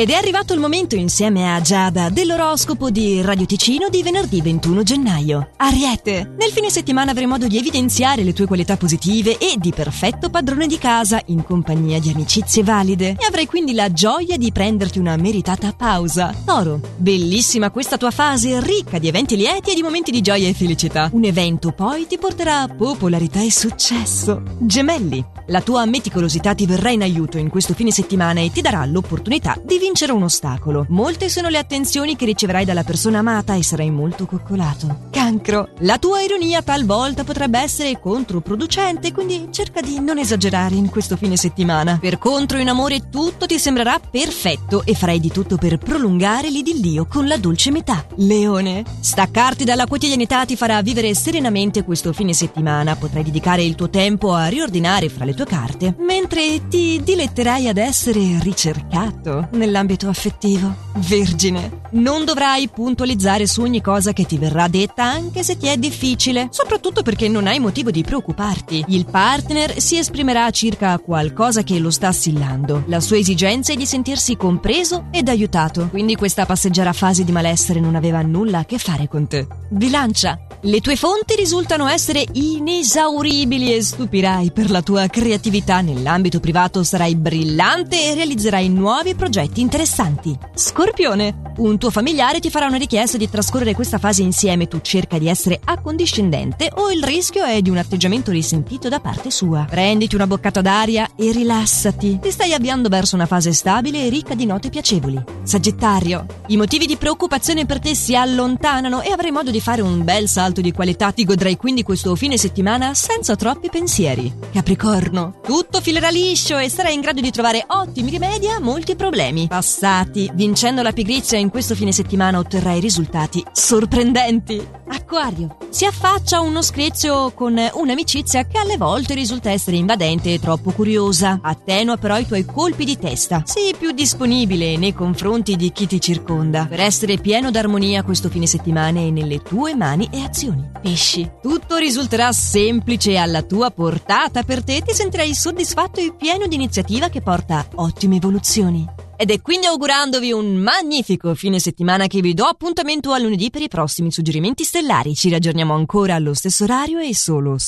Ed è arrivato il momento insieme a Giada dell'oroscopo di Radio Ticino di venerdì 21 gennaio. Ariete, nel fine settimana avrai modo di evidenziare le tue qualità positive e di perfetto padrone di casa in compagnia di amicizie valide e avrai quindi la gioia di prenderti una meritata pausa. Toro, bellissima questa tua fase ricca di eventi lieti e di momenti di gioia e felicità. Un evento poi ti porterà popolarità e successo. Gemelli, la tua meticolosità ti verrà in aiuto in questo fine settimana e ti darà l'opportunità di vincere un ostacolo. Molte sono le attenzioni che riceverai dalla persona amata e sarai molto coccolato. Cancro, la tua ironia talvolta potrebbe essere controproducente, quindi cerca di non esagerare in questo fine settimana. Per contro, in amore tutto ti sembrerà perfetto e farai di tutto per prolungare l'idillio con la dolce metà. Leone, staccarti dalla quotidianità ti farà vivere serenamente questo fine settimana. Potrai dedicare il tuo tempo a riordinare fra le tue carte, mentre ti diletterai ad essere ricercato nell'ambito affettivo. Vergine, non dovrai puntualizzare su ogni cosa che ti verrà detta anche se ti è difficile, soprattutto perché non hai motivo di preoccuparti. Il partner si esprimerà circa qualcosa che lo sta assillando. La sua esigenza è di sentirsi compreso ed aiutato, quindi questa passeggera fase di malessere non aveva nulla a che fare con te. Bilancia, le tue fonti risultano essere inesauribili e stupirai per la tua creatività. Nell'ambito privato sarai brillante e realizzerai nuovi progetti interessanti. Scorpione, un tuo familiare ti farà una richiesta di trascorrere questa fase insieme. Tu cerca di essere accondiscendente o il rischio è di un atteggiamento risentito da parte sua. Prenditi una boccata d'aria e rilassati. Ti stai avviando verso una fase stabile e ricca di note piacevoli. Sagittario, i motivi di preoccupazione per te si allontanano e avrai modo di fare un bel salto di qualità. Ti godrai quindi questo fine settimana senza troppi pensieri. Capricorno, tutto filerà liscio e sarai in grado di trovare ottimi rimedi a molti problemi passati. Vincendo la pigrizia in questo fine settimana otterrai risultati sorprendenti. Acquario, si affaccia uno screzio con un'amicizia che alle volte risulta essere invadente e troppo curiosa. Attenua però i tuoi colpi di testa. Sii più disponibile nei confronti di chi ti circonda. Per essere pieno d'armonia questo fine settimana è nelle tue mani e azioni. Pesci, tutto risulterà semplice e alla tua portata per te. Ti sentirai soddisfatto e pieno di iniziativa che porta ottime evoluzioni. Ed è quindi augurandovi un magnifico fine settimana che vi do appuntamento a lunedì per i prossimi suggerimenti stellari. Ci raggiorniamo ancora allo stesso orario e solo